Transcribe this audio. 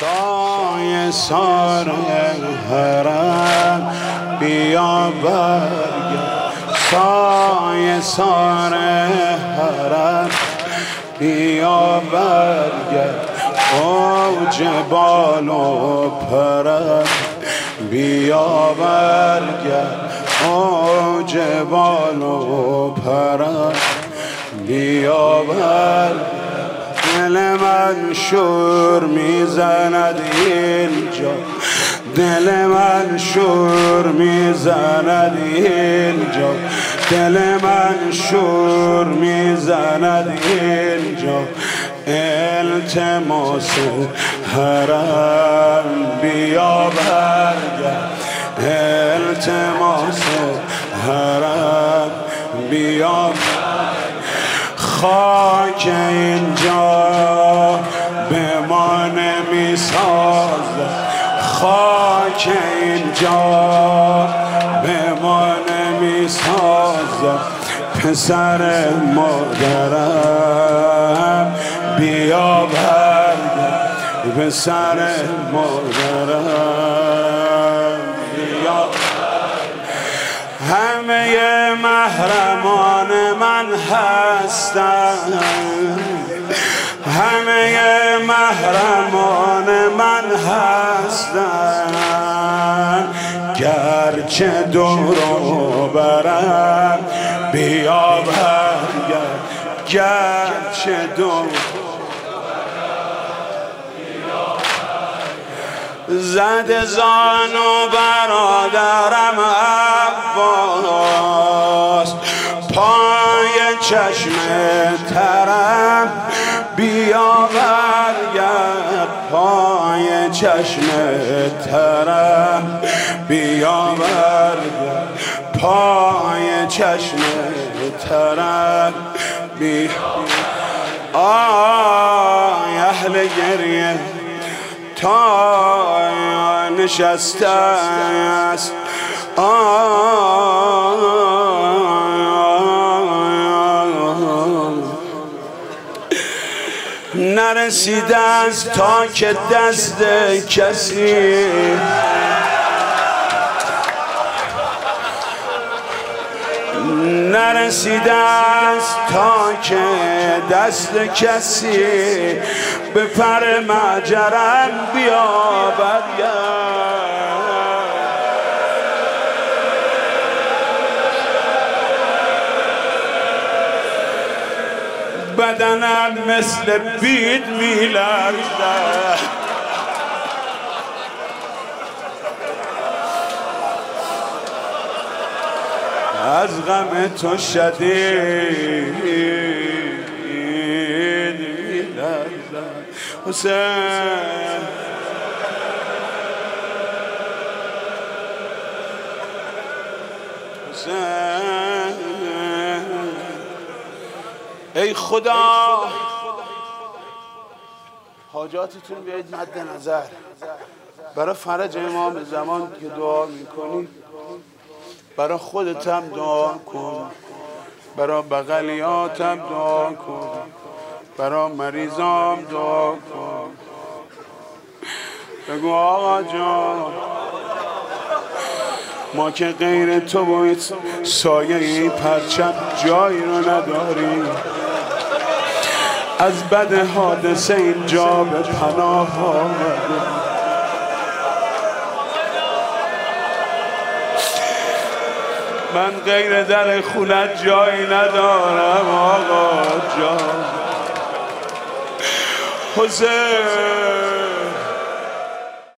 سایه سار حرم بیا برگرد. سایه سار حرم بیا برگرد. اوج بال و پرم. بیا برگرد. اوج بال و پرم. بیا دل من شور می‌زند اینجا. دل من شور می‌زند اینجا. دل من شور می‌زند اینجا. التماس حرم بیا برگرد. التماس حرم بیا خاک اینجا به ما نمی خاک اینجا به ما نمی پسر مادرم بیا برگرد پسر مادرم بیا همه محرمان من هستن همه محرمان من هستن گرچه دورو برم بیا برگرد گرچه دور زد زانو برادرم عباس چشم ترم بیا برگرد پای چشم ترم. بیا برگرد پای چشم ترم. بیا آی اهل گریه تا نشسته است. نرسیده است تا که دست کسی. نرسیده است تا که دست کسی به پر مجرم بیا برگرد بدنم مثل بید میلرزد از غم تو شدید حسین. حسین. ای خدا. حاجاتتون بیاید مد نظر. برای فرج امام زمان که دعا می‌کنید برای خودتم دعا کن. برای بغلیاتم دعا کن. برای مریضام دعا کن. بگو آقا جان ما که غیر تو باید سایه پرچم جایی رو نداریم. از بد حادثه اینجا به پناه آمده. من غیر در خونت جایی ندارم آقا جان. حسین.